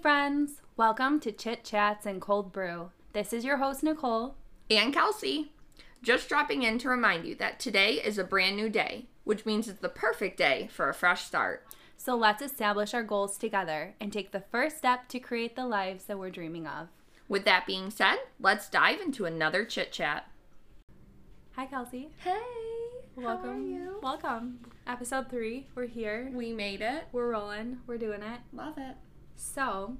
friends. Welcome to Chit Chats and Cold Brew. This is your host, Nicole. and Kelsey. Just dropping in to remind you that today is a brand new day, which means it's the perfect day for a fresh start. So let's establish our goals together and take the first step to create the lives that we're dreaming of. With that being said, let's dive into another chit chat. Hi, Kelsey. Hey, Welcome. Welcome. Episode three. We're here. We made it. We're rolling. We're doing it. Love it. So,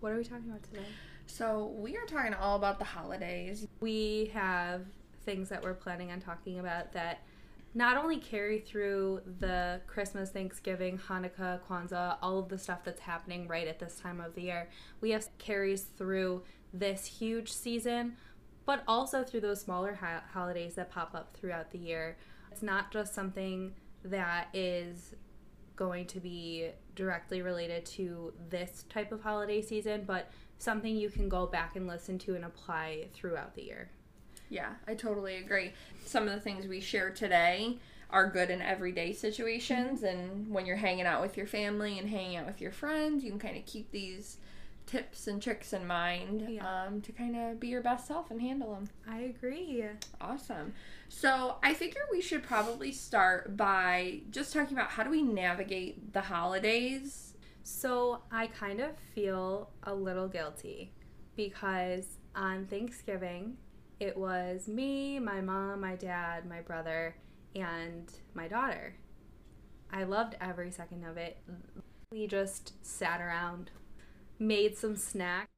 what are we talking about today? So, we are talking all about the holidays. We have things that we're planning on talking about that not only carry through the Christmas, Thanksgiving, Hanukkah, Kwanzaa, all of the stuff that's happening right at this time of the year. We have carries through this huge season, but also through those smaller ho- holidays that pop up throughout the year. It's not just something that is going to be directly related to this type of holiday season, but something you can go back and listen to and apply throughout the year. Yeah, I totally agree. Some of the things we share today are good in everyday situations, and when you're hanging out with your family and hanging out with your friends, you can kind of keep these tips and tricks in mind Yeah. um, to kind of be your best self and handle them. I agree. Awesome. So I figure we should probably start by just talking about how do we navigate the holidays. So I kind of feel a little guilty because on Thanksgiving, it was me, my mom, my dad, my brother, and my daughter. I loved every second of it. We just sat around, made some snacks.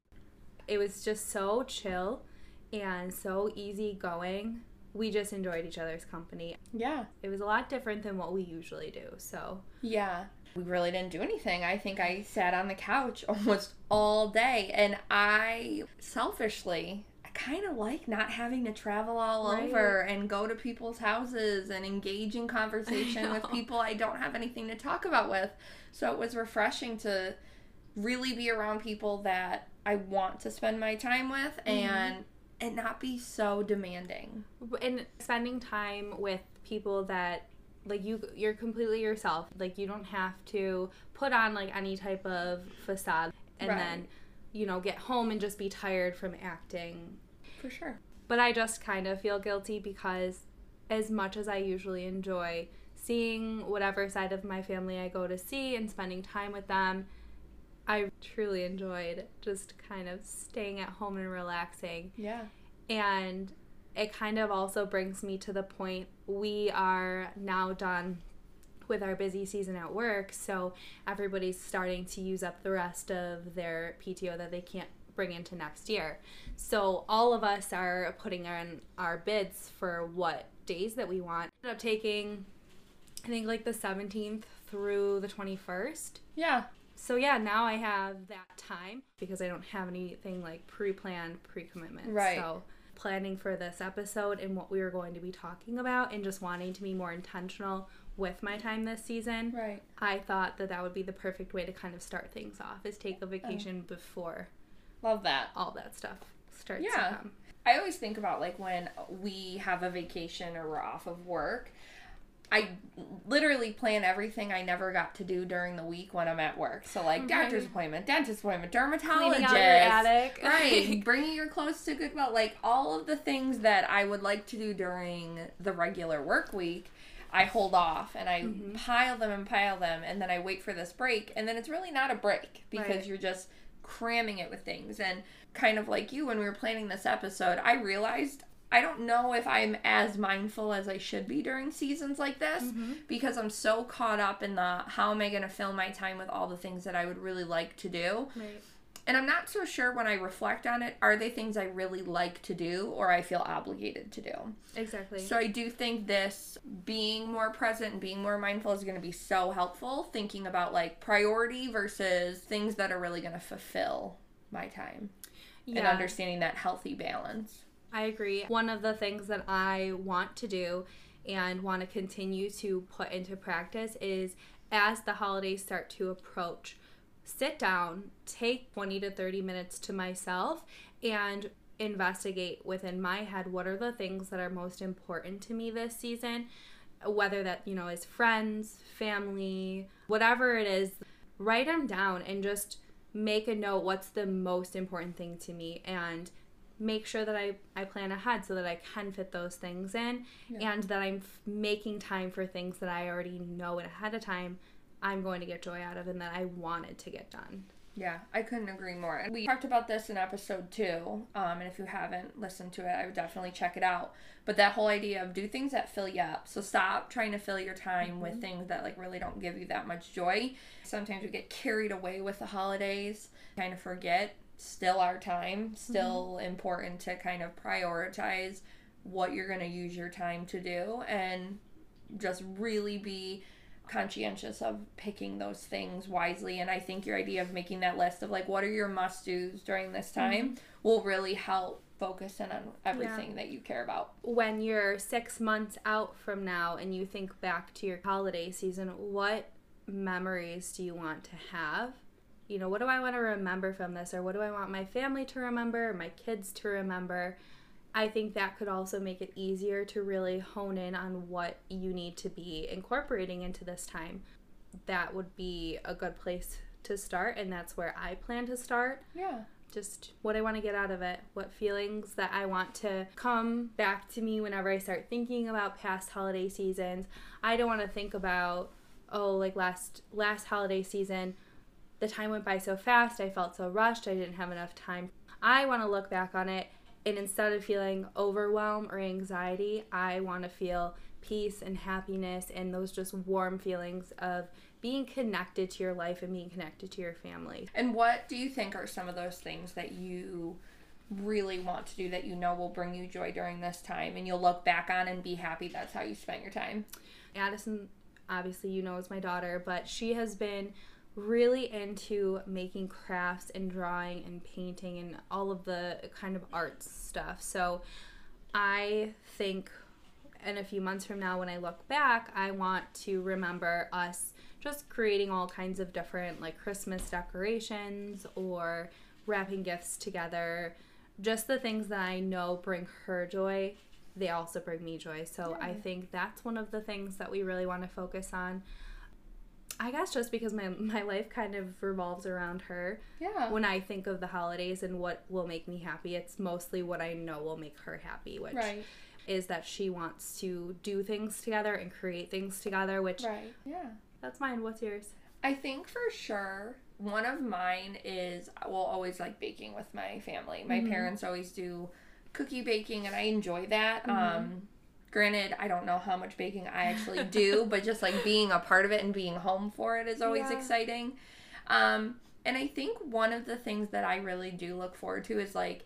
It was just so chill and so easygoing. We just enjoyed each other's company. Yeah. It was a lot different than what we usually do. So, Yeah. We really didn't do anything. I think I sat on the couch almost all day and I selfishly I kind of like not having to travel all Right. over and go to people's houses and engage in conversation with people I don't have anything to talk about with. So it was refreshing to really be around people that I want to spend my time with mm-hmm. and and not be so demanding. and spending time with people that like you you're completely yourself like you don't have to put on like any type of facade and Right. then you know get home and just be tired from acting For sure. but i just kind of feel guilty because as much as i usually enjoy seeing whatever side of my family i go to see and spending time with them i truly enjoyed just kind of staying at home and relaxing Yeah. and it kind of also brings me to the point we are now done with our busy season at work. So everybody's starting to use up the rest of their PTO that they can't bring into next year. So all of us are putting in our bids for what days that we want. Ended up taking, I think, like the 17th through the 21st. Yeah. So yeah, now I have that time because I don't have anything like pre-planned, pre-commitment. Right. So planning for this episode and what we were going to be talking about and just wanting to be more intentional with my time this season. Right. I thought that that would be the perfect way to kind of start things off is take a vacation before Love that. all that stuff starts Yeah. to come. I always think about like when we have a vacation or we're off of work. I literally plan everything I never got to do during the week when I'm at work. So like doctor's appointment, dentist appointment, dermatologist, attic. right? bringing your clothes to Goodwill, like all of the things that I would like to do during the regular work week. I hold off and I Mhm. pile them and pile them, and then I wait for this break, and then it's really not a break because Right. you're just cramming it with things. And kind of like you, when we were planning this episode, I realized I don't know if I'm as mindful as I should be during seasons like this Mhm. because I'm so caught up in the how am I going to fill my time with all the things that I would really like to do. Right. And I'm not so sure when I reflect on it, are they things I really like to do or I feel obligated to do? Exactly. So I do think this being more present and being more mindful is going to be so helpful thinking about like priority versus things that are really going to fulfill my time and understanding that healthy balance. I agree. One of the things that I want to do and want to continue to put into practice is as the holidays start to approach, sit down, take 20 to 30 minutes to myself, and investigate within my head what are the things that are most important to me this season whether that you know is friends family whatever it is write them down and just make a note what's the most important thing to me and make sure that I, I plan ahead so that I can fit those things in Yeah. and that I'm f- making time for things that I already know ahead of time I'm going to get joy out of and that I wanted to get done. Yeah, I couldn't agree more. And we talked about this in episode two. Um, and if you haven't listened to it, I would definitely check it out. But that whole idea of do things that fill you up. So stop trying to fill your time with things that like really don't give you that much joy. Sometimes we get carried away with the holidays, kind of forget still our time, mm-hmm. still important to kind of prioritize what you're going to use your time to do and just really be conscientious of picking those things wisely. And i think your idea of making that list of like what are your must do's during this mm-hmm. time will really help focus in on everything that you care about. When you're six months out from now and you think back to your holiday season, what memories do you want to have? You know, what do I want to remember from this? Or what do I want my family to remember, my kids to remember? I think that could also make it easier to really hone in on what you need to be incorporating into this time. That would be a good place to start, and that's where I plan to start yeah just what I want to get out of it, what feelings that I want to come back to me whenever I start thinking about past holiday seasons. I don't want to think about oh like last last holiday season the time went by so fast, I felt so rushed, I didn't have enough time. I want to look back on it and instead of feeling overwhelm or anxiety, I want to feel peace and happiness and those just warm feelings of being connected to your life and being connected to your family. and what do you think are some of those things that you really want to do that you know will bring you joy during this time and you'll look back on and be happy that's how you spent your time Addison, obviously, you know, is my daughter, but she has been really into making crafts and drawing and painting and all of the kind of arts stuff. So I think in a few months from now, when I look back, I want to remember us just creating all kinds of different like Christmas decorations or wrapping gifts together. Just the things that I know bring her joy, they also bring me joy. So I think that's one of the things that we really want to focus on. I guess just because my my life kind of revolves around her. yeah When I think of the holidays and what will make me happy, it's mostly what I know will make her happy, which right is that she wants to do things together and create things together, which right yeah that's mine. What's yours? I think for sure one of mine is I will always like baking with my family. My Mhm. parents always do cookie baking and I enjoy that. Mhm. Um granted, I don't know how much baking I actually do, but just like being a part of it and being home for it is always Yeah. exciting. Um and I think one of the things that I really do look forward to is like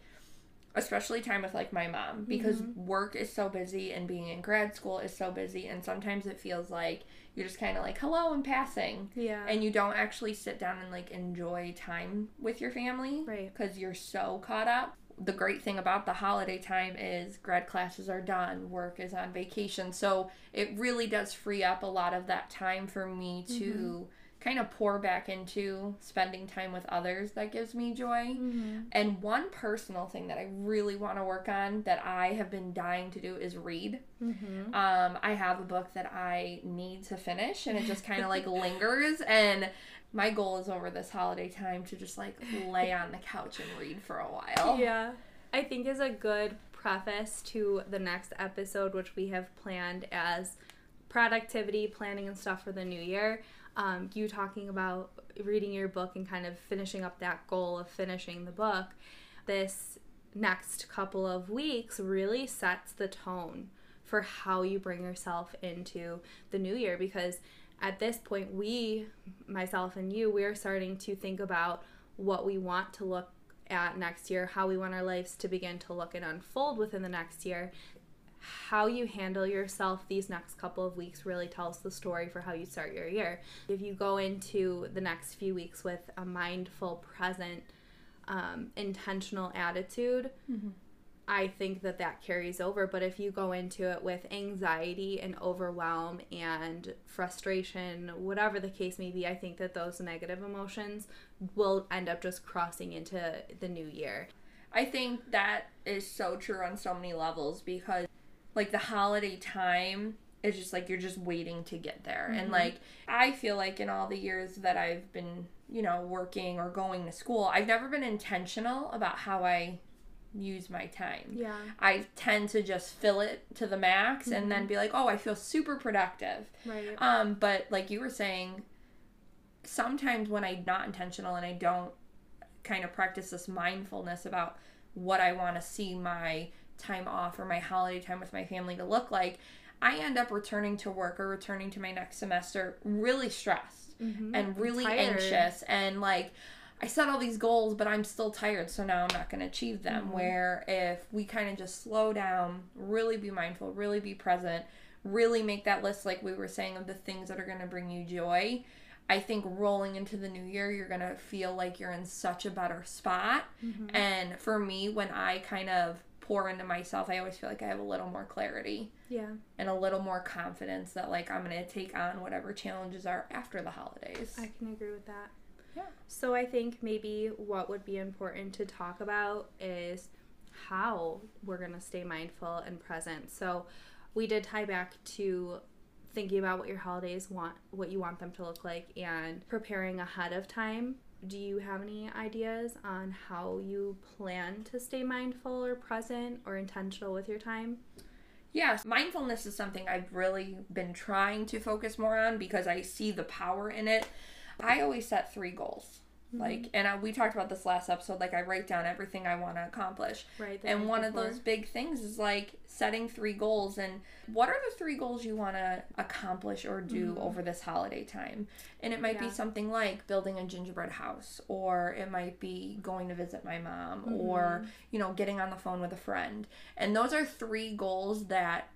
especially time with like my mom because work is so busy and being in grad school is so busy and sometimes it feels like you're just kind of like hello and passing Yeah. and you don't actually sit down and like enjoy time with your family Right. because you're so caught up the great thing about the holiday time is grad classes are done work is on vacation so it really does free up a lot of that time for me to kind of pour back into spending time with others that gives me joy mm-hmm. and one personal thing that i really want to work on that i have been dying to do is read Mm-hmm. um, I have a book that I need to finish, and it just kind of like lingers. And my goal is over this holiday time to just like lay on the couch and read for a while. Yeah. I think is a good preface to the next episode, which we have planned as productivity planning and stuff for the new year. Um, you talking about reading your book and kind of finishing up that goal of finishing the book. This next couple of weeks really sets the tone for how you bring yourself into the new year because at this point we myself and you we're starting to think about what we want to look at next year how we want our lives to begin to look and unfold within the next year. How you handle yourself these next couple of weeks really tells the story for how you start your year. If you go into the next few weeks with a mindful present um, intentional attitude I think that that carries over. But if you go into it with anxiety and overwhelm and frustration, whatever the case may be, I think that those negative emotions will end up just crossing into the new year. I think that is so true on so many levels because, like, the holiday time is just like you're just waiting to get there. And, Mhm. like, I feel like in all the years that I've been you know, working or going to school, I've never been intentional about how I use my time. Yeah. I tend to just fill it to the max and then be like, "Oh, I feel super productive." Right. Um, but like you were saying, sometimes when I'm not intentional and I don't kind of practice this mindfulness about what I want to see my time off or my holiday time with my family to look like, I end up returning to work or returning to my next semester really stressed Mhm. and really Tired. anxious and like I set all these goals, but I'm still tired, so now I'm not going to achieve them. Mm-hmm. Where if we kind of just slow down, really be mindful, really be present, really make that list, like we were saying, of the things that are going to bring you joy, I think rolling into the new year, you're going to feel like you're in such a better spot. Mm-hmm. And for me, when I kind of pour into myself, I always feel like I have a little more clarity Yeah. and a little more confidence that, like, I'm going to take on whatever challenges are after the holidays. I can agree with that. Yeah. So I think maybe what would be important to talk about is how we're going to stay mindful and present. So we did tie back to thinking about what your holidays want what you want them to look like and preparing ahead of time. Do you have any ideas on how you plan to stay mindful or present or intentional with your time? Yes, mindfulness is something I've really been trying to focus more on because I see the power in it. I always set three goals. Like, and I, we talked about this last episode. Like, I write down everything I want to accomplish. Right. And one of those big things is like setting three goals. And what are the three goals you want to accomplish or do over this holiday time? And it might be something like building a gingerbread house, or it might be going to visit my mom, or, you know, getting on the phone with a friend. And those are three goals that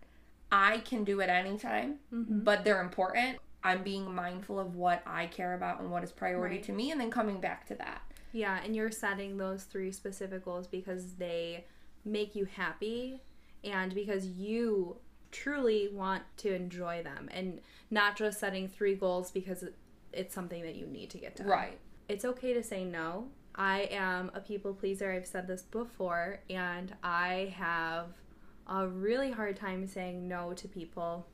I can do at any time, but they're important. I'm being mindful of what I care about and what is priority Right. to me, and then coming back to that. Yeah, and you're setting those three specific goals because they make you happy and because you truly want to enjoy them and not just setting three goals because it's something that you need to get done. Right. It's okay to say no. I am a people pleaser. I've said this before, and I have a really hard time saying no to people.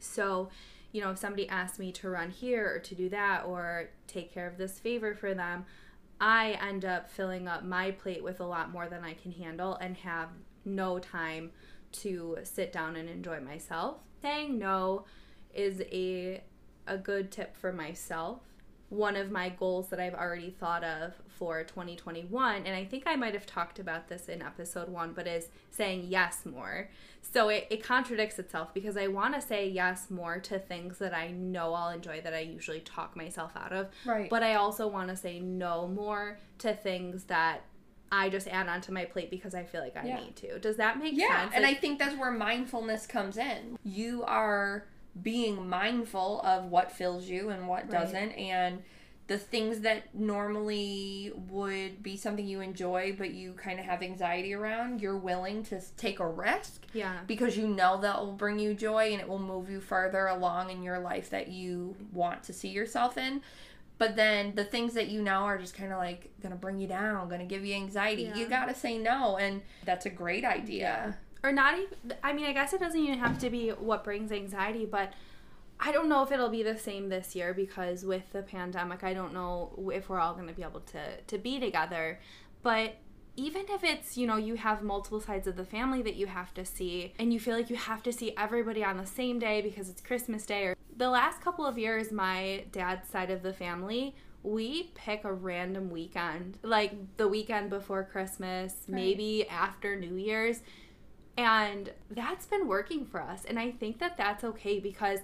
So, you know, if somebody asks me to run here or to do that or take care of this favor for them, I end up filling up my plate with a lot more than I can handle and have no time to sit down and enjoy myself. Saying no is a a good tip for myself. One of my goals that I've already thought of for 2021, and I think I might have talked about this in episode one, but is saying yes more. So it, it contradicts itself because I want to say yes more to things that I know I'll enjoy that I usually talk myself out of. Right. But I also want to say no more to things that I just add onto my plate because I feel like I Yeah. need to. Does that make Yeah, sense? and I think that's where mindfulness comes in. You are being mindful of what fills you and what Right. doesn't, and the things that normally would be something you enjoy but you kind of have anxiety around, you're willing to take a risk yeah. because you know that will bring you joy and it will move you further along in your life that you want to see yourself in. But then the things that you know are just kind of like gonna bring you down, gonna give you anxiety. Yeah. You gotta say no, and that's a great idea. Or not even i mean i guess it doesn't even have to be what brings anxiety but i don't know if it'll be the same this year because with the pandemic i don't know if we're all going to be able to to be together. But even if it's you know you have multiple sides of the family that you have to see and you feel like you have to see everybody on the same day because it's christmas day or the last couple of years my dad's side of the family we pick a random weekend like the weekend before christmas maybe after new year's and that's been working for us. And I think that that's okay because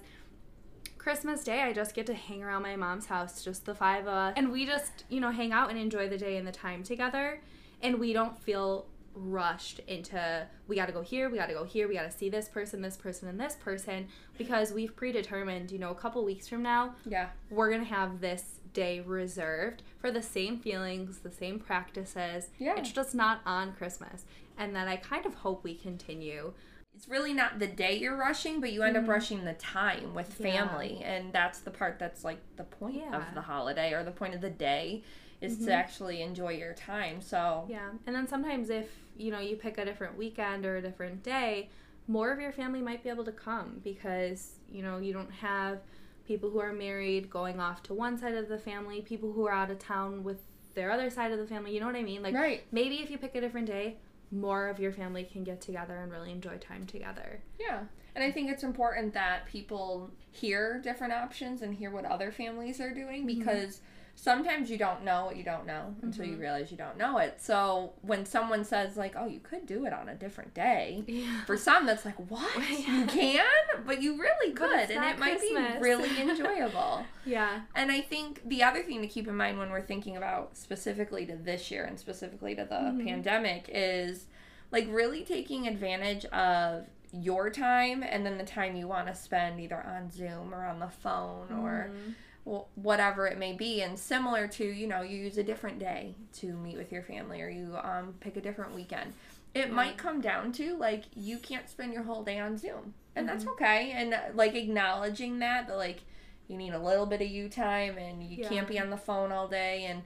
Christmas Day, I just get to hang around my mom's house, just the five of us. And we just, you know, hang out and enjoy the day and the time together. And we don't feel rushed into, we got to go here, we got to go here, we got to see this person, this person, and this person because we've predetermined, you know, a couple weeks from now, Yeah. we're to have this day reserved for the same feelings, the same practices. Yeah. It's just not on Christmas. And that I kind of hope we continue. It's really not the day you're rushing, but you end up rushing the time with Mm-hmm. Yeah. family. And that's the part that's like the point of Yeah. Mm-hmm. the holiday or the point of the day is to actually enjoy your time. So, Yeah. And then sometimes if, you know, you pick a different weekend or a different day, more of your family might be able to come because, you know, you don't have people who are married going off to one side of the family, people who are out of town with their other side of the family. You know what I mean? Like Right. maybe if you pick a different day, more of your family can get together and really enjoy time together. Yeah. And I think it's important that people hear different options and hear what other families are doing mm-hmm. because sometimes you don't know what you don't know until you realize you don't know it. So when someone says like, "Oh, you could do it on a different day." Yeah. For some that's like, "What? Yeah. You can?" But you really could and it might be really enjoyable. Yeah. And I think the other thing to keep in mind when we're thinking about specifically to this year and specifically to the Mhm. pandemic is like really taking advantage of your time and then the time you want to spend either on Zoom or on the phone or Mhm. wh- whatever it may be and similar to you know you use a different day to meet with your family or you um, pick a different weekend it might come down to like you can't spend your whole day on zoom and that's Mhm. okay and uh, like acknowledging that that like you need a little bit of you time and you Yeah. can't be on the phone all day and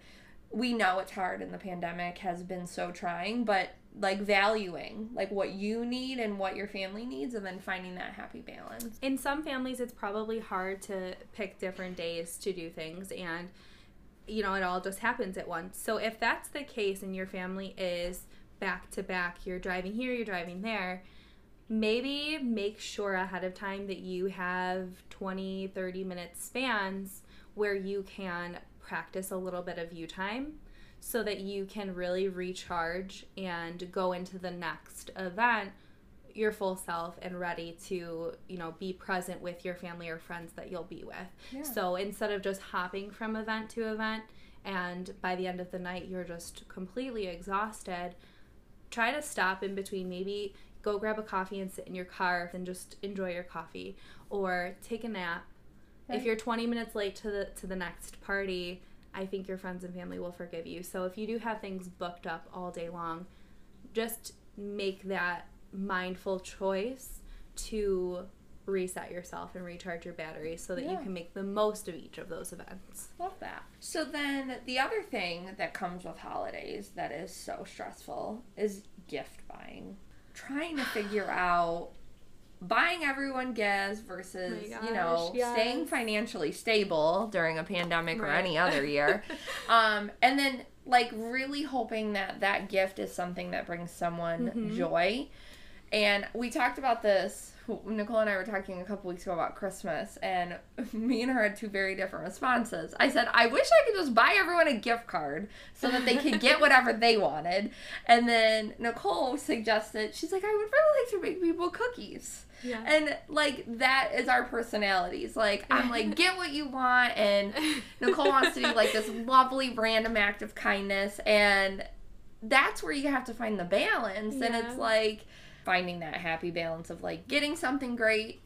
we know it's hard and the pandemic has been so trying but like valuing like what you need and what your family needs and then finding that happy balance. In some families it's probably hard to pick different days to do things and you know it all just happens at once. So if that's the case and your family is back to back you're driving here you're driving there maybe make sure ahead of time that you have 20 30 minute spans where you can practice a little bit of you time so that you can really recharge and go into the next event your full self and ready to you know be present with your family or friends that you'll be with Yeah. so instead of just hopping from event to event and by the end of the night you're just completely exhausted try to stop in between maybe go grab a coffee and sit in your car and just enjoy your coffee or take a nap Right. if you're 20 minutes late to the to the next party i think your friends and family will forgive you so if you do have things booked up all day long just make that mindful choice to reset yourself and recharge your batteries so that you can make the most of each of those events Love that. So then the other thing that comes with holidays that is so stressful is gift buying. Trying to figure out buying everyone gifts versus, Oh my you know, gosh, staying financially stable during a pandemic or any other year. um, and then like really hoping that that gift is something that brings someone Mhm. joy. And we talked about this. Nicole and I were talking a couple weeks ago about Christmas, and me and her had two very different responses. I said, I wish I could just buy everyone a gift card so that they could get whatever they wanted. And then Nicole suggested, she's like, I would really like to make people cookies. Yeah And like that is our personalities. Like I'm like get what you want and Nicole wants to do like this lovely random act of kindness and that's where you have to find the balance and it's like finding that happy balance of like getting something great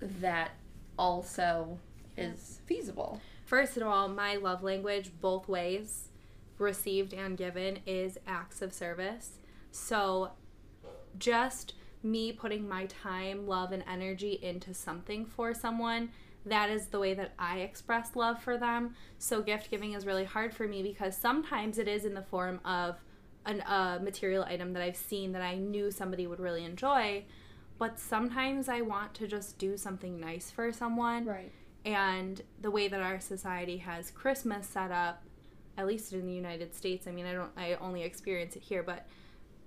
that also is feasible. First of all, my love language, both ways, received and given, is acts of service. So just me putting my time, love, and energy into something for someone, that is the way that I express love for them. So gift giving is really hard for me because sometimes it is in the form of an a material item that I've seen that I knew somebody would really enjoy. But sometimes I want to just do something nice for someone Right. and the way that our society has Christmas set up, at least in the United States, I mean, I don't, I only experience it here, but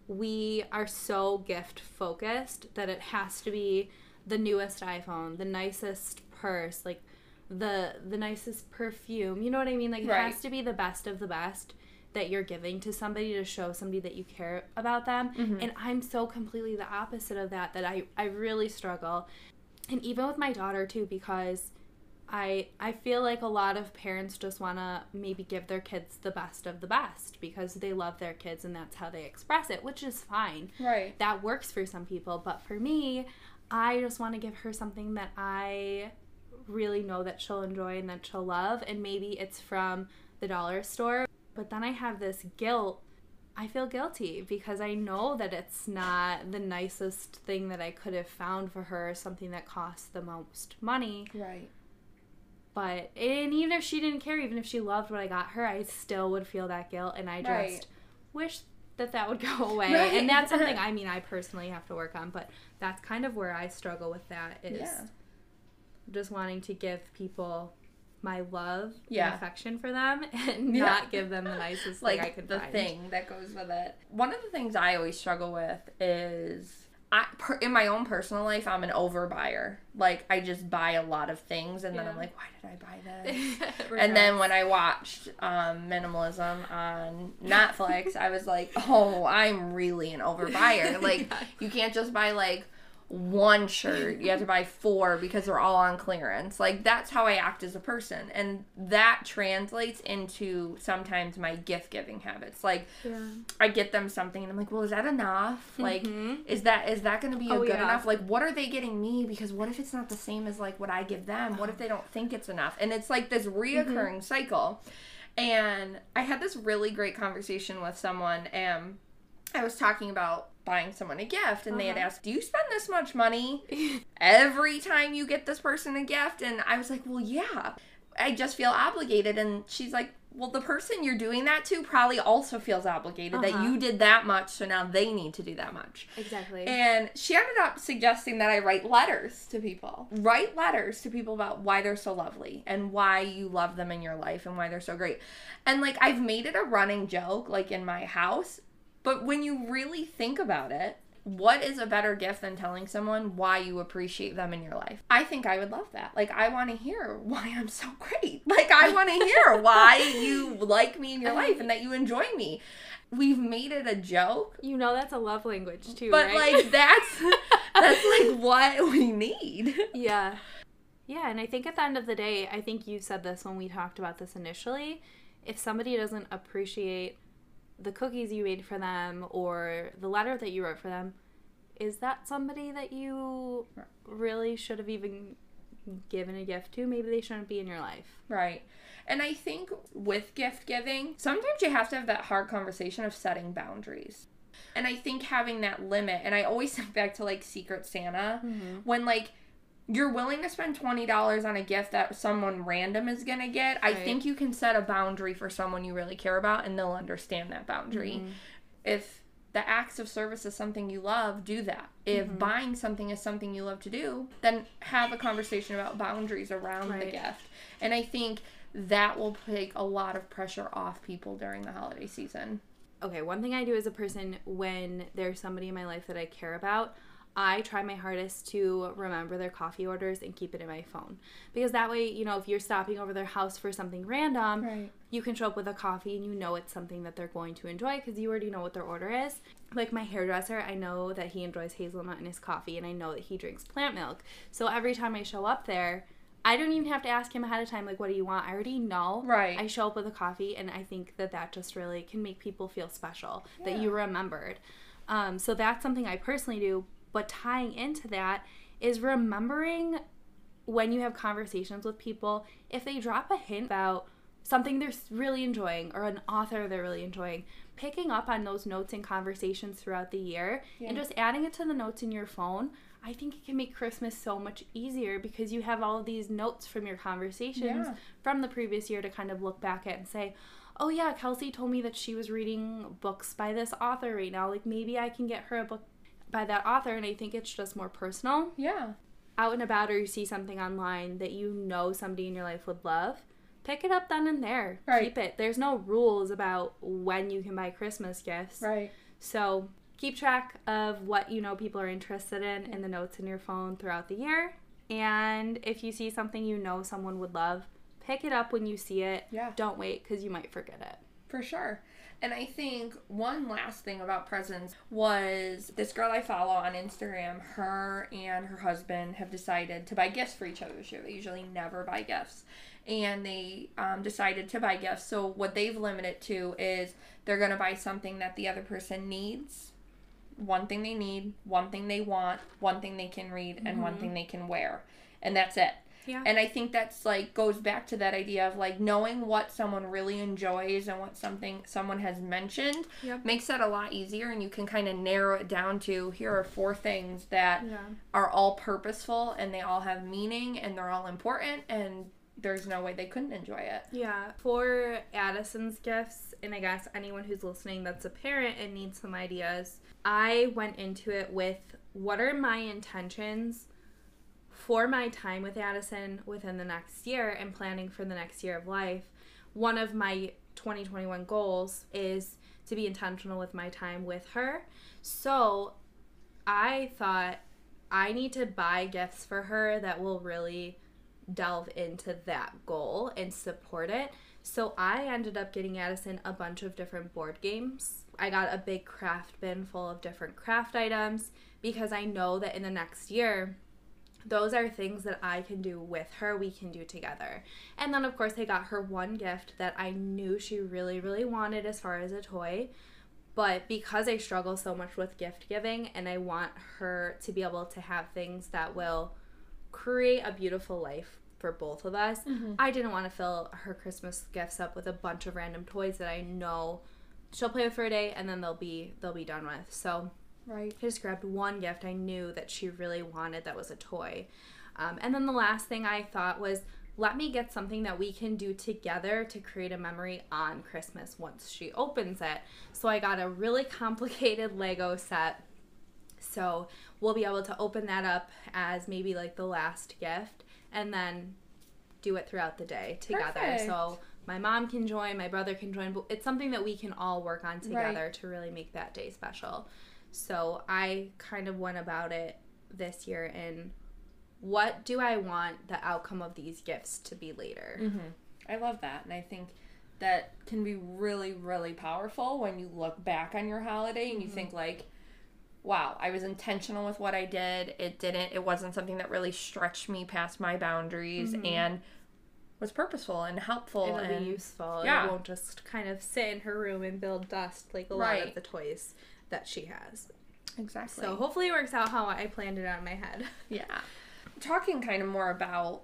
we are so gift focused that it has to be the newest iPhone, the nicest purse, like the the nicest perfume. You know what I mean? Like it Right. has to be the best of the best that you're giving to somebody to show somebody that you care about them. Mm-hmm. And I'm so completely the opposite of that that I I really struggle. And even with my daughter too because I I feel like a lot of parents just want to maybe give their kids the best of the best because they love their kids and that's how they express it, which is fine. Right. That works for some people, but for me, I just want to give her something that I really know that she'll enjoy and that she'll love and maybe it's from the dollar store, but then I have this guilt I feel guilty because I know that it's not the nicest thing that I could have found for her, something that costs the most money. Right. But and even if she didn't care, even if she loved what I got her, I still would feel that guilt, and I just Right. wish that that would go away. Right. And that's something I mean I personally have to work on, but that's kind of where I struggle with that is Yeah. just wanting to give people my love Yeah. and affection for them and Yeah. not give them the nicest like thing I could the find. thing that goes with it. One of the things I always struggle with is I per, in my own personal life I'm an overbuyer. Like I just buy a lot of things and then I'm like, why did I buy this? and then when I watched um, minimalism on Netflix, I was like, oh, I'm really an overbuyer. Like Yeah. you can't just buy like one shirt. You have to buy four because they're all on clearance. Like that's how I act as a person. And that translates into sometimes my gift giving habits. Like yeah. I get them something and I'm like, well, is that enough? Like Mhm. is that is that going to be Oh, good yeah. enough? Like what are they getting me because what if it's not the same as like what I give them? What if they don't think it's enough? And it's like this reoccurring cycle. And I had this really great conversation with someone and I was talking about buying someone a gift and they had Uh-huh. asked, "Do you spend this much money every time you get this person a gift?" And I was like, "Well, yeah. I just feel obligated." And she's like, "Well, the person you're doing that to probably also feels obligated that Uh-huh. you did that much, so now they need to do that much." Exactly. And she ended up suggesting that I write letters to people. Write letters to people about why they're so lovely and why you love them in your life and why they're so great. And like I've made it a running joke like in my house, but when you really think about it, what is a better gift than telling someone why you appreciate them in your life? I think I would love that. Like I want to hear why I'm so great. Like I want to hear why you like me in your life and that you enjoy me. We've made it a joke you know that's a love language too, but right? like that's that's like what we need. Yeah. Yeah, and I think at the end of the day, I think you said this when we talked about this initially. If somebody doesn't appreciate the cookies you made for them or the letter that you wrote for them, is that somebody that you really should have even given a gift to? Maybe they shouldn't be in your life. Right. And I think with gift giving, sometimes you have to have that hard conversation of setting boundaries. And I think having that limit, and I always think back to like Secret Santa, mm-hmm. when like you're willing to spend $20 on a gift that someone random is going to get, I think you can set a boundary for someone you really care about and they'll understand that boundary. Mm-hmm. If the acts of service is something you love, do that. If Mm-hmm. buying something is something you love to do, then have a conversation about boundaries around the gift. And I think that will take a lot of pressure off people during the holiday season. okay, one thing I do as a person when there's somebody in my life that I care about, I try my hardest to remember their coffee orders and keep it in my phone. Because that way, you know, if you're stopping over their house for something random, Right. you can show up with a coffee and you know it's something that they're going to enjoy because you already know what their order is. Like my hairdresser, I know that he enjoys hazelnut in his coffee and I know that he drinks plant milk. So every time I show up there, I don't even have to ask him ahead of time, like, what do you want? I already know. Right. I show up with a coffee, and I think that that just really can make people feel special that you remembered. Um, so that's something I personally do. But tying into that is remembering when you have conversations with people, if they drop a hint about something they're really enjoying or an author they're really enjoying, picking up on those notes and conversations throughout the year and just adding it to the notes in your phone. I think it can make Christmas so much easier because you have all of these notes from your conversations Yeah. from the previous year to kind of look back at and say, oh yeah, Kelsey told me that she was reading books by this author right now. Like maybe I can get her a book by that author. And I think it's just more personal. Yeah. Out and about, or you see something online that you know somebody in your life would love, pick it up then and there. Right. Keep it. There's no rules about when you can buy Christmas gifts. Right. So keep track of what you know people are interested in in the notes in your phone throughout the year. And if you see something you know someone would love, pick it up when you see it. Yeah. Don't wait because you might forget it. For sure. And I think one last thing about presents was this girl I follow on Instagram, her and her husband have decided to buy gifts for each other this year. They usually never buy gifts. And they um, decided to buy gifts. So, what they've limited to is they're going to buy something that the other person needs, one thing they need, one thing they want, one thing they can read, and one thing they can wear. And that's it. Yeah. And I think that's like goes back to that idea of like knowing what someone really enjoys and what something someone has mentioned Yep. makes that a lot easier and you can kind of narrow it down to here are four things that Yeah. are all purposeful and they all have meaning and they're all important and there's no way they couldn't enjoy it. Yeah. For Addison's gifts, and I guess anyone who's listening that's a parent and needs some ideas, I went into it with what are my intentions for my time with Addison within the next year and planning for the next year of life, one of my 2021 goals is to be intentional with my time with her. So I thought I need to buy gifts for her that will really delve into that goal and support it. So I ended up getting Addison a bunch of different board games. I got a big craft bin full of different craft items because I know that in the next year, those are things that I can do with her, we can do together. And then, of course, I got her one gift that I knew she really, really wanted as far as a toy. But because I struggle so much with gift giving and I want her to be able to have things that will create a beautiful life for both of us, mm-hmm. I didn't want to fill her Christmas gifts up with a bunch of random toys that I know she'll play with for a day and then they'll be they'll be done with. So Right. I just grabbed one gift I knew that she really wanted that was a toy. Um, and then the last thing I thought was let me get something that we can do together to create a memory on Christmas once she opens it. So I got a really complicated Lego set. So we'll be able to open that up as maybe like the last gift and then do it throughout the day together. Perfect. So my mom can join, my brother can join, but it's something that we can all work on together right. to really make that day special. So I kind of went about it this year in what do I want the outcome of these gifts to be later. Mm-hmm. I love that. And I think that can be really, really powerful when you look back on your holiday and you mm-hmm. think, like, wow, I was intentional with what I did. It didn't, it wasn't something that really stretched me past my boundaries mm-hmm. and was purposeful and helpful It'll and useful. Yeah. It won't just kind of sit in her room and build dust like a right. lot of the toys that she has. Exactly. So hopefully it works out how I planned it out in my head. Yeah. Talking kind of more about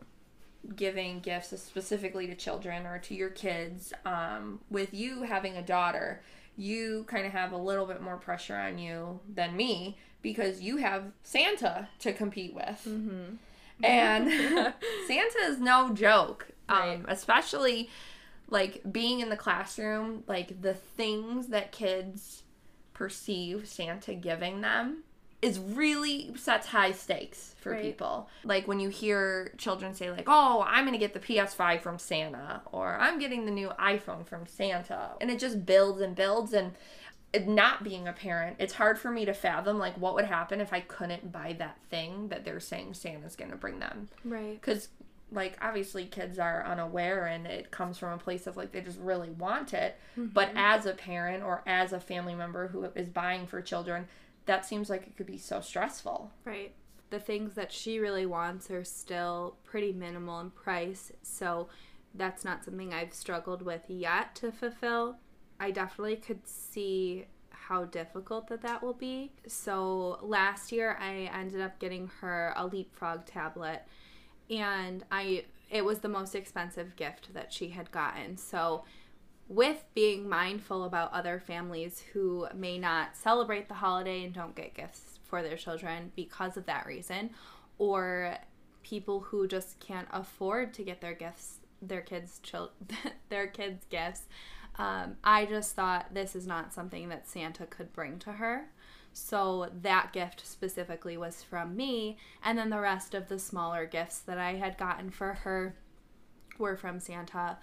giving gifts specifically to children or to your kids, um, with you having a daughter, you kind of have a little bit more pressure on you than me because you have Santa to compete with. Mm-hmm. And Santa is no joke, um, especially like being in the classroom, like the things that kids perceive Santa giving them is really sets high stakes for right. people. Like when you hear children say like, "Oh, I'm going to get the PS5 from Santa," or "I'm getting the new iPhone from Santa." And it just builds and builds and not being a parent, it's hard for me to fathom like what would happen if I couldn't buy that thing that they're saying Santa's going to bring them. Right. Cuz like obviously kids are unaware and it comes from a place of like they just really want it. Mm-hmm. but as a parent or as a family member who is buying for children that seems like it could be so stressful. Right. The things that she really wants are still pretty minimal in price. So that's not something i've struggled with yet to fulfill. I definitely could see how difficult that that will be. So last year i ended up getting her a leapfrog tablet and I it was the most expensive gift that she had gotten. So with being mindful about other families who may not celebrate the holiday and don't get gifts for their children because of that reason or people who just can't afford to get their gifts their kids chil- their kids gifts um, i just thought this is not something that santa could bring to her so that gift specifically was from me. And then the rest of the smaller gifts that I had gotten for her were from Santa.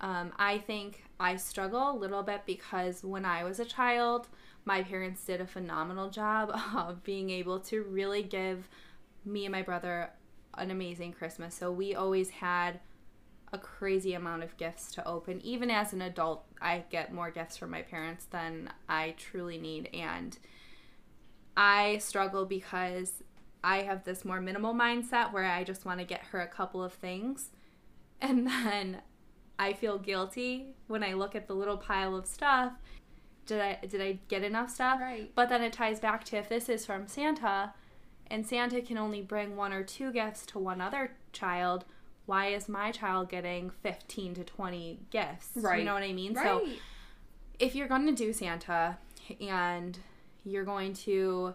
Um, I think I struggle a little bit because when I was a child, my parents did a phenomenal job of being able to really give me and my brother an amazing Christmas. So we always had a crazy amount of gifts to open. Even as an adult, I get more gifts from my parents than I truly need. And I struggle because I have this more minimal mindset where I just want to get her a couple of things. And then I feel guilty when I look at the little pile of stuff. Did I did I get enough stuff? Right. But then it ties back to if this is from Santa and Santa can only bring one or two gifts to one other child, why is my child getting 15 to 20 gifts? Right. You know what I mean? Right. So if you're going to do Santa and you're going to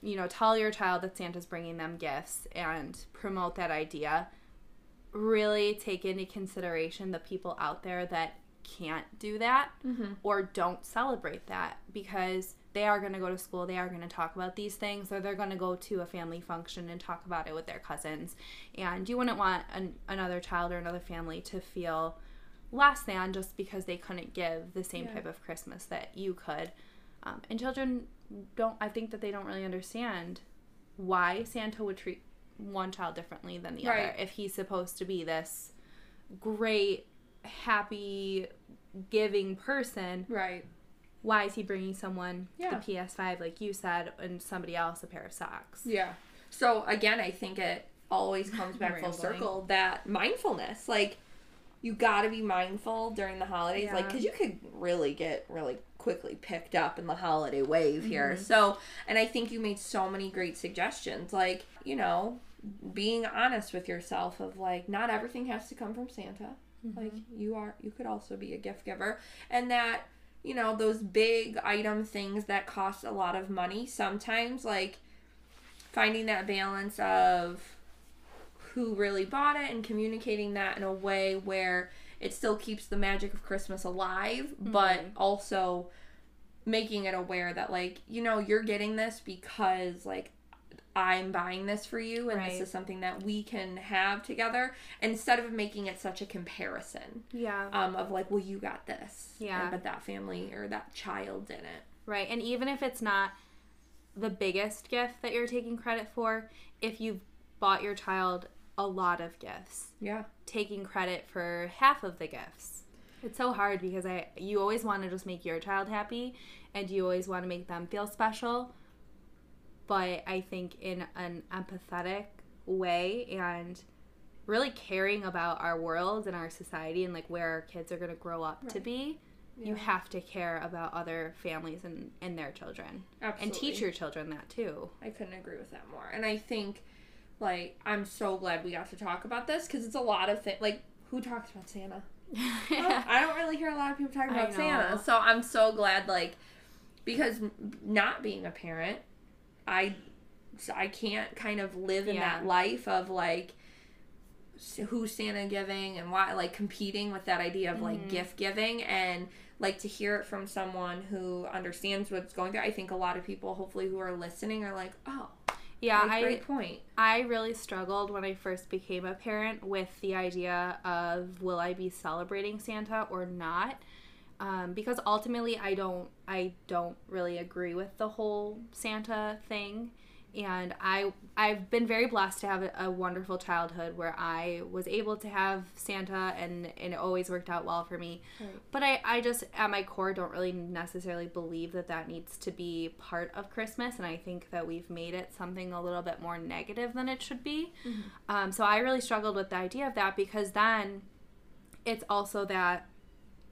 you know tell your child that santa's bringing them gifts and promote that idea really take into consideration the people out there that can't do that mm-hmm. or don't celebrate that because they are going to go to school, they are going to talk about these things, or they're going to go to a family function and talk about it with their cousins. And you wouldn't want an, another child or another family to feel less than just because they couldn't give the same Yeah. type of Christmas that you could. Um, and children don't, I think that they don't really understand why Santa would treat one child differently than the Right. other if he's supposed to be this great, happy, giving person Right. why is he bringing someone Yeah. the PS5 like you said and somebody else a pair of socks? Yeah. So again, I think it always comes back full circle that mindfulness, like you got to be mindful during the holidays, like because you could really get really quickly picked up in the holiday wave here. Mm-hmm. So, and I think you made so many great suggestions, like you know, being honest with yourself of like not everything has to come from Santa. Mm-hmm. Like you are, you could also be a gift giver, and that you know those big item things that cost a lot of money sometimes like finding that balance of who really bought it and communicating that in a way where it still keeps the magic of Christmas alive, but also making it aware that like, you know, you're getting this because like I'm buying this for you and Right. this is something that we can have together instead of making it such a comparison Yeah. um of like, well you got this. Yeah. But that family or that child didn't. Right. And even if it's not the biggest gift that you're taking credit for, if you've bought your child a lot of gifts, Yeah. Taking credit for half of the gifts. It's so hard because I you always want to just make your child happy and you always want to make them feel special. But I think in an empathetic way and really caring about our world and our society and like where our kids are going to grow up to Right. be, you have to care about other families and, and their children. And teach your children that too. I couldn't agree with that more. And I think, like, I'm so glad we got to talk about this because it's a lot of things. Like, who talks about Santa? I don't- I don't really hear a lot of people talking about Santa. So I'm so glad, like, because not being a parent, I, I can't kind of live in Yeah. that life of like, who's Santa giving and why, like, competing with that idea of like Mhm. gift giving and like to hear it from someone who understands what's going through. I think a lot of people, hopefully, who are listening, are like, oh, yeah, like, I great point. I really struggled when I first became a parent with the idea of will I be celebrating Santa or not. Um, because ultimately I don't I don't really agree with the whole Santa thing and I I've been very blessed to have a, wonderful childhood where I was able to have Santa and, and it always worked out well for me. Right. But I, I just at my core don't really necessarily believe that that needs to be part of Christmas and I think that we've made it something a little bit more negative than it should be. Um, so I really struggled with the idea of that because then it's also that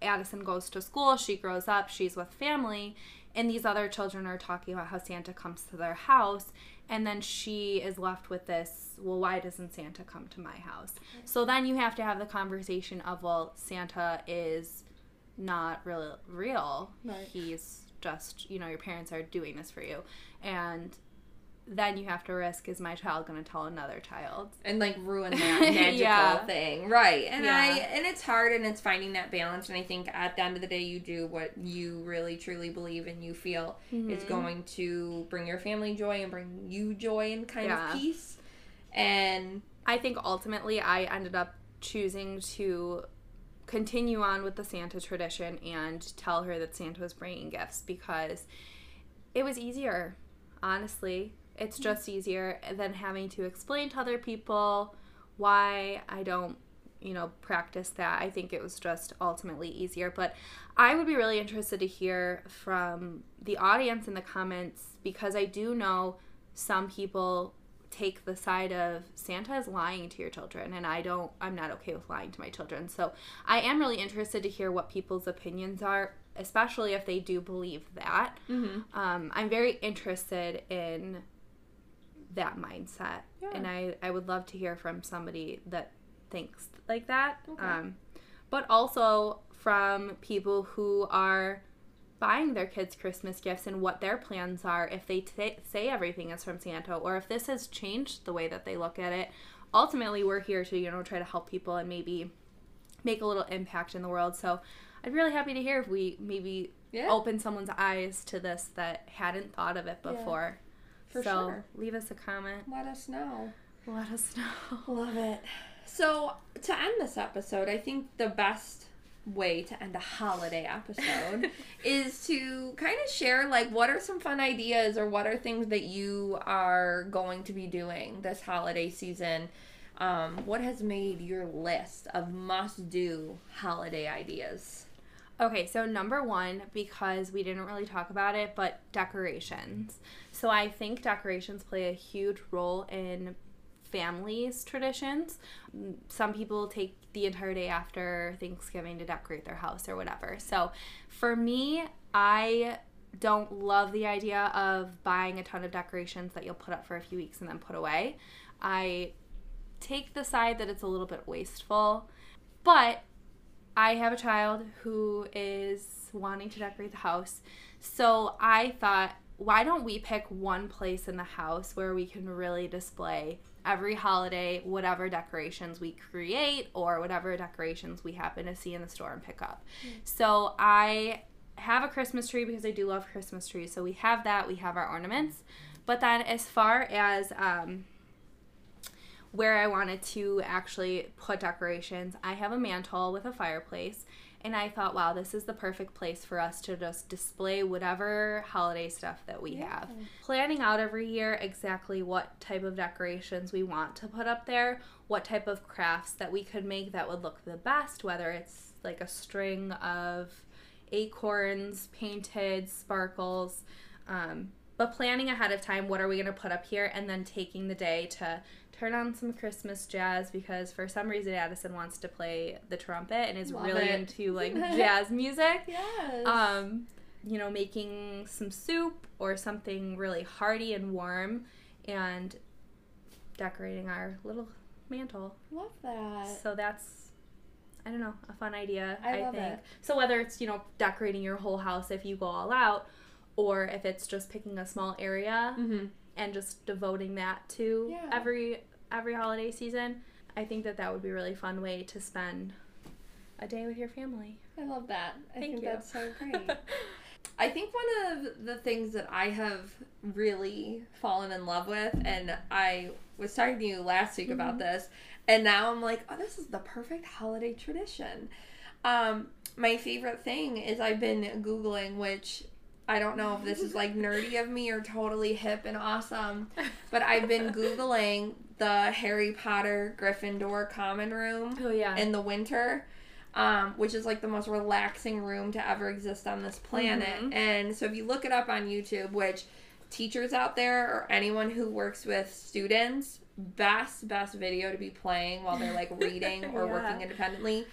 Addison goes to school, she grows up, she's with family, and these other children are talking about how Santa comes to their house, and then she is left with this, well, why doesn't Santa come to my house? So then you have to have the conversation of, well, Santa is not really real. Right. He's just, you know, your parents are doing this for you. And then you have to risk is my child going to tell another child? and like ruin that magical Yeah. thing right and Yeah. i and it's hard and it's finding that balance and i think at the end of the day you do what you really truly believe and you feel is Mhm. going to bring your family joy and bring you joy and kind Yeah. of peace and I think ultimately I ended up choosing to continue on with the Santa tradition and tell her that Santa was bringing gifts because it was easier, honestly. It's just easier than having to explain to other people why I don't, you know, practice that. I think it was just ultimately easier. But I would be really interested to hear from the audience in the comments because I do know some people take the side of Santa is lying to your children and I don't I'm not okay with lying to my children. So I am really interested to hear what people's opinions are, especially if they do believe that. Um, I'm very interested in that mindset. Yeah. And I, I would love to hear from somebody that thinks like that. Okay. Um, but also from people who are buying their kids Christmas gifts and what their plans are if they t- say everything is from Santa or if this has changed the way that they look at it. Ultimately, we're here to, you know, try to help people and maybe make a little impact in the world. So I'd be really happy to hear if we maybe Yeah. open someone's eyes to this that hadn't thought of it Yeah. For so sure. leave us a comment. Let us know. Let us know. Love it. So, to end this episode, I think the best way to end a holiday episode is to kind of share like what are some fun ideas or what are things that you are going to be doing this holiday season. Um, what has made your list of must do holiday ideas? Okay, so number one, because we didn't really talk about it, but decorations. So I think decorations play a huge role in families' traditions. Some people take the entire day after Thanksgiving to decorate their house or whatever. So for me, I don't love the idea of buying a ton of decorations that you'll put up for a few weeks and then put away. I take the side that it's a little bit wasteful, but I have a child who is wanting to decorate the house. So I thought, why don't we pick one place in the house where we can really display every holiday, whatever decorations we create or whatever decorations we happen to see in the store and pick up. So I have a Christmas tree because I do love Christmas trees. So we have that, we have our ornaments. But then as far as um, where I wanted to actually put decorations, I have a mantle with a fireplace. And I thought, wow, this is the perfect place for us to just display whatever holiday stuff that we have. Planning out every year exactly what type of decorations we want to put up there, what type of crafts that we could make that would look the best, whether it's like a string of acorns, painted, sparkles. Um, but planning ahead of time, what are we going to put up here? And then taking the day to turn on some Christmas jazz because for some reason Addison wants to play the trumpet and is Love really it. into like jazz music. Yes. Um, you know, making some soup or something really hearty and warm and decorating our little mantle. Love that. So that's I don't know, a fun idea, I I, love think. it. So whether it's, you know, decorating your whole house if you go all out or if it's just picking a small area Mm-hmm. and just devoting that to Yeah. every every holiday season, I think that that would be a really fun way to spend a day with your family. I love that. I Thank think you. that's so great. I think one of the things that I have really fallen in love with, and I was talking to you last week about this, and now I'm like, oh, this is the perfect holiday tradition. Um, my favorite thing is I've been Googling, which I don't know if this is like nerdy of me or totally hip and awesome, but I've been Googling the Harry Potter Gryffindor common room Oh yeah. in the winter, um, which is like the most relaxing room to ever exist on this planet. Mhm. And so if you look it up on YouTube, which teachers out there or anyone who works with students, best best video to be playing while they're like reading or Yeah. working independently.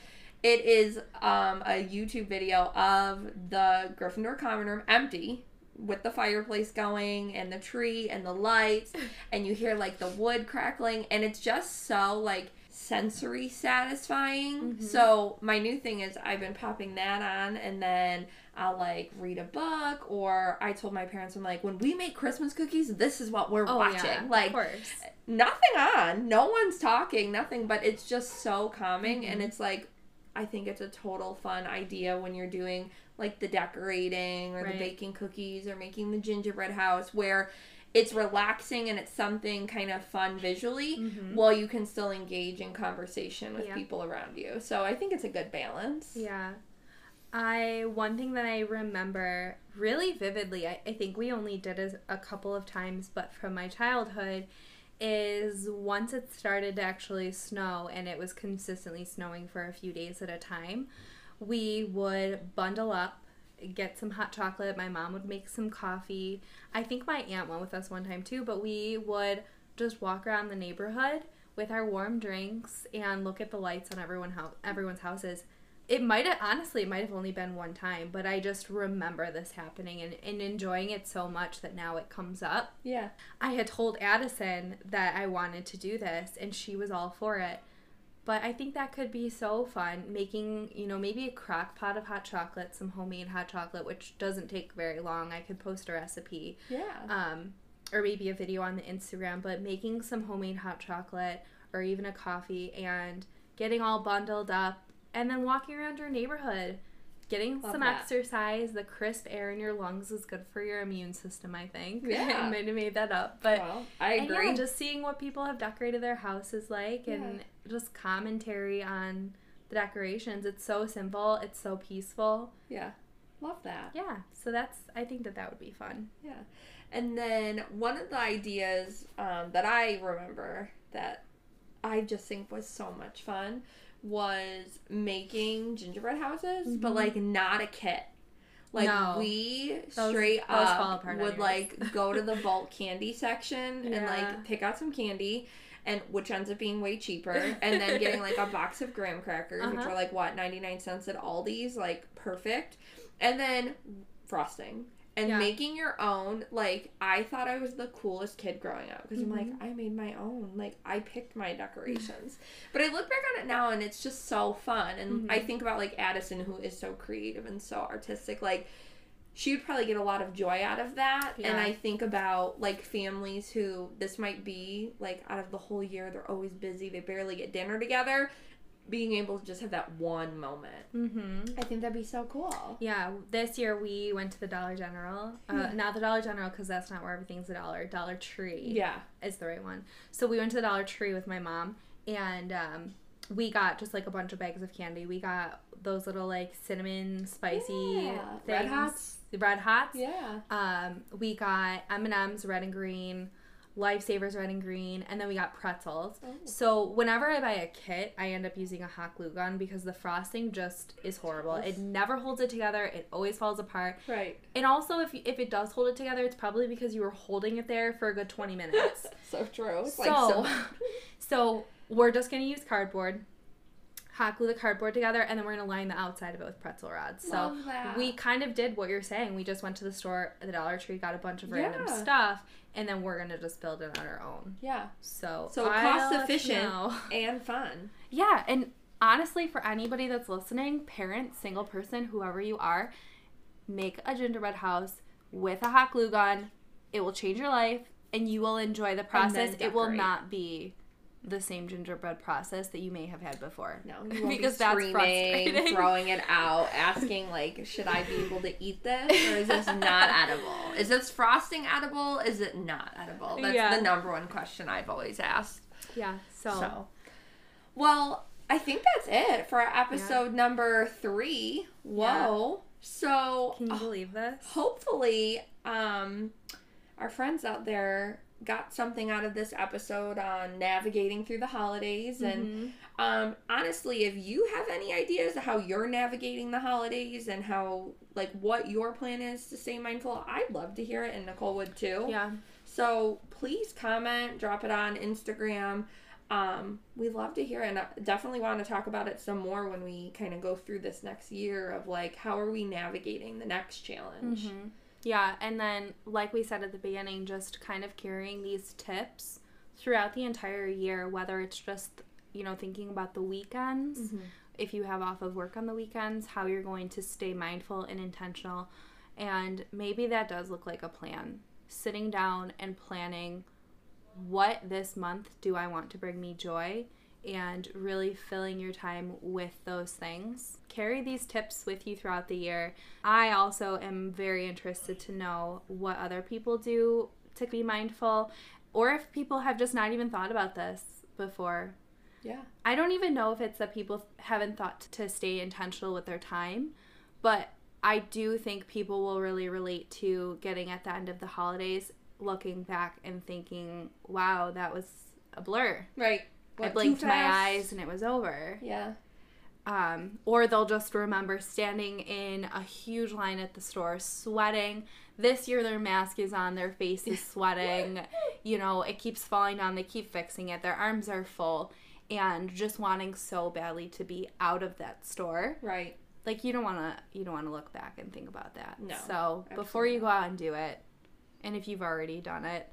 It is um, a YouTube video of the Gryffindor common room empty with the fireplace going and the tree and the lights and you hear like the wood crackling and it's just so like sensory satisfying. Mhm. So my new thing is I've been popping that on and then I'll like read a book or I told my parents I'm like when we make Christmas cookies this is what we're oh watching. yeah. Like of course. nothing on, no one's talking, nothing, but it's just so calming and Mhm. it's like I think it's a total fun idea when you're doing like the decorating or Right. the baking cookies or making the gingerbread house where it's relaxing and it's something kind of fun visually Mhm. while you can still engage in conversation with Yeah. people around you. So I think it's a good balance. Yeah. I one thing that I remember really vividly, I, I think we only did it a couple of times, but from my childhood, is once it started to actually snow and it was consistently snowing for a few days at a time, we would bundle up, get some hot chocolate. My mom would make some coffee. I think my aunt went with us one time too, but we would just walk around the neighborhood with our warm drinks and look at the lights on everyone house, everyone's houses it might have honestly it might have only been one time but i just remember this happening and, and enjoying it so much that now it comes up Yeah. i had told addison that i wanted to do this and she was all for it but i think that could be so fun making you know maybe a crock pot of hot chocolate some homemade hot chocolate which doesn't take very long i could post a recipe Yeah. um, or maybe a video on the Instagram, but making some homemade hot chocolate or even a coffee and getting all bundled up and then walking around your neighborhood, getting Love some that. exercise, the crisp air in your lungs is good for your immune system, I think. Yeah. I might have made that up. But well, I and agree. yeah, just seeing what people have decorated their houses like and just commentary on the decorations. It's so simple, it's so peaceful. yeah, love that. Yeah, so that's I think that that would be fun. Yeah. And then one of the ideas um, that I remember that I just think was so much fun was making gingerbread houses, but Mhm. like not a kit. Like No. we Those- straight those up would like go to the bulk candy section and like pick out some candy and which ends up being way cheaper and then getting like a box of graham crackers which Uh-huh. are like what 99 cents at Aldi's like perfect and then frosting and Yeah. making your own like i thought i was the coolest kid growing up because i'm like Mhm. i made my own like i picked my decorations but i look back on it now and it's just so fun and Mhm. i think about like addison who is so creative and so artistic like she would probably get a lot of joy out of that and i think about like families who this might be like out of the whole year they're always busy they barely get dinner together being able to just have that one moment Mm-hmm. i think that'd be so cool Yeah, this year we went to the Dollar General. Uh, Yeah. Not the Dollar General because that's not where everything's a dollar. Dollar Tree yeah is the right one. So we went to the Dollar Tree with my mom, and um, we got just like a bunch of bags of candy. We got those little like cinnamon spicy Yeah. things. Red Hots? Red Hots. yeah Um, we got M and M's red and green, Lifesavers red and green, and then we got pretzels. Oh. So whenever I buy a kit, I end up using a hot glue gun because the frosting just is horrible. It never holds it together. It always falls apart. right And also, if if it does hold it together, it's probably because you were holding it there for a good twenty minutes. so true. It's So- like so. so we're just gonna use cardboard, hot glue the cardboard together, and then we're gonna line the outside of it with pretzel rods. So that. we kind of did what you're saying. We just went to the store, the Dollar Tree, got a bunch of random Yeah. stuff, and then we're gonna just build it on our own. yeah, So So cost efficient. know. and fun. Yeah, and honestly, for anybody that's listening, parent, single person, whoever you are, make a gingerbread house with a hot glue gun. It will change your life, and you will enjoy the process. It will not be the same gingerbread process that you may have had before. No, you won't Because be that's frustrating. throwing it out, asking like, should I be able to eat this or is this not edible? Is this frosting edible? Is it not edible? That's Yeah. the number one question I've always asked. Yeah. So, So, well, I think that's it for our episode number three. Whoa. So, can you believe this? hopefully um our friends out there got something out of this episode on navigating through the holidays and Mhm. um honestly if you have any ideas of how you're navigating the holidays and how like what your plan is to stay mindful i'd love to hear it and nicole would too yeah. so please comment drop it on instagram um, we love to hear it and I definitely want to talk about it some more when we kind of go through this next year of like how are we navigating the next challenge Mhm. Yeah, and then like we said at the beginning, just kind of carrying these tips throughout the entire year, whether it's just you know thinking about the weekends, Mhm. if you have off of work on the weekends, how you're going to stay mindful and intentional, and maybe that does look like a plan. Sitting down and planning what this month do I want to bring me joy and really filling your time with those things. Carry these tips with you throughout the year. I also am very interested to know what other people do to be mindful or if people have just not even thought about this before. yeah I don't even know if it's that people haven't thought to stay intentional with their time, but I do think people will really relate to getting at the end of the holidays, looking back and thinking, wow, that was a blur. right I blinked my eyes and it was over. yeah Um, or they'll just remember standing in a huge line at the store, sweating. This year, their mask is on, their face is sweating. you know, it keeps falling down. They keep fixing it. Their arms are full, and just wanting so badly to be out of that store. right Like you don't want to, you don't want to look back and think about that. No, So before you go out and do it, and if you've already done it,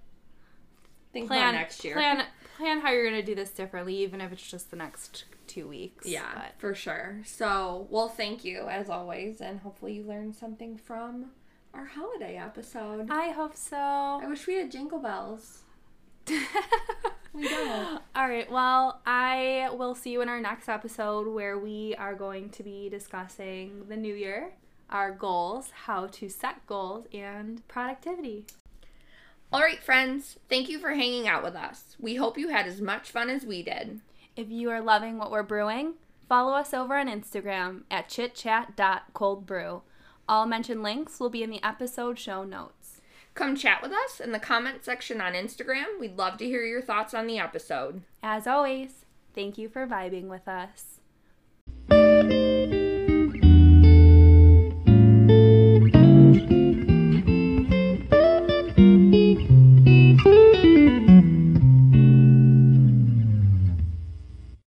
think plan next year Plan plan how you're gonna do this differently, even if it's just the next two weeks. yeah But- for sure so well thank you as always and hopefully you learned something from our holiday episode I hope so. i wish we had jingle bells We don't. All right. Well, I will see you in our next episode where we are going to be discussing the new year, our goals, how to set goals, and productivity. All right, friends, thank you for hanging out with us. We hope you had as much fun as we did. If you are loving what we're brewing, follow us over on Instagram at chitchat.coldbrew. All mentioned links will be in the episode show notes. Come chat with us in the comment section on Instagram. We'd love to hear your thoughts on the episode. As always, thank you for vibing with us.